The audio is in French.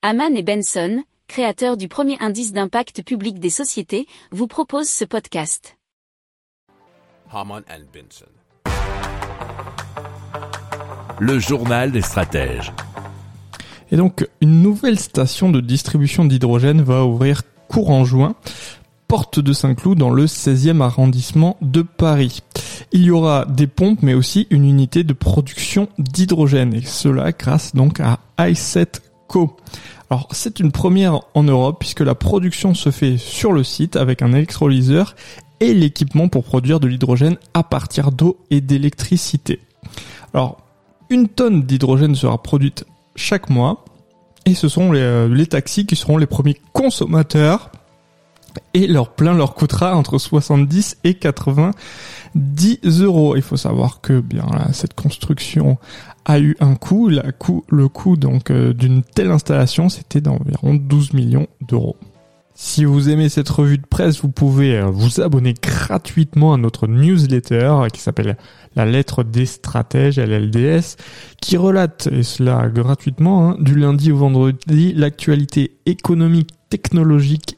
Haman et Benson, créateurs du premier indice d'impact public des sociétés, vous proposent ce podcast. Haman and Benson. Le journal des stratèges. Et donc, une nouvelle station de distribution d'hydrogène va ouvrir courant juin, porte de Saint-Cloud dans le 16e arrondissement de Paris. Il y aura des pompes, mais aussi une unité de production d'hydrogène, et cela grâce donc à i7 Alors c'est une première en Europe puisque la production se fait sur le site avec un électrolyseur et l'équipement pour produire de l'hydrogène à partir d'eau et d'électricité. Alors une tonne d'hydrogène sera produite chaque mois et ce sont les, euh, les taxis qui seront les premiers consommateurs et leur plein leur coûtera entre 70 et 90 euros. Il faut savoir que bien là, cette construction a eu un coût. Le coût donc euh, d'une telle installation, c'était d'environ 12 millions d'euros. Si vous aimez cette revue de presse, vous pouvez euh, vous abonner gratuitement à notre newsletter qui s'appelle La lettre des stratèges, LLDS, qui relate, et cela gratuitement, hein, du lundi au vendredi, l'actualité économique, technologique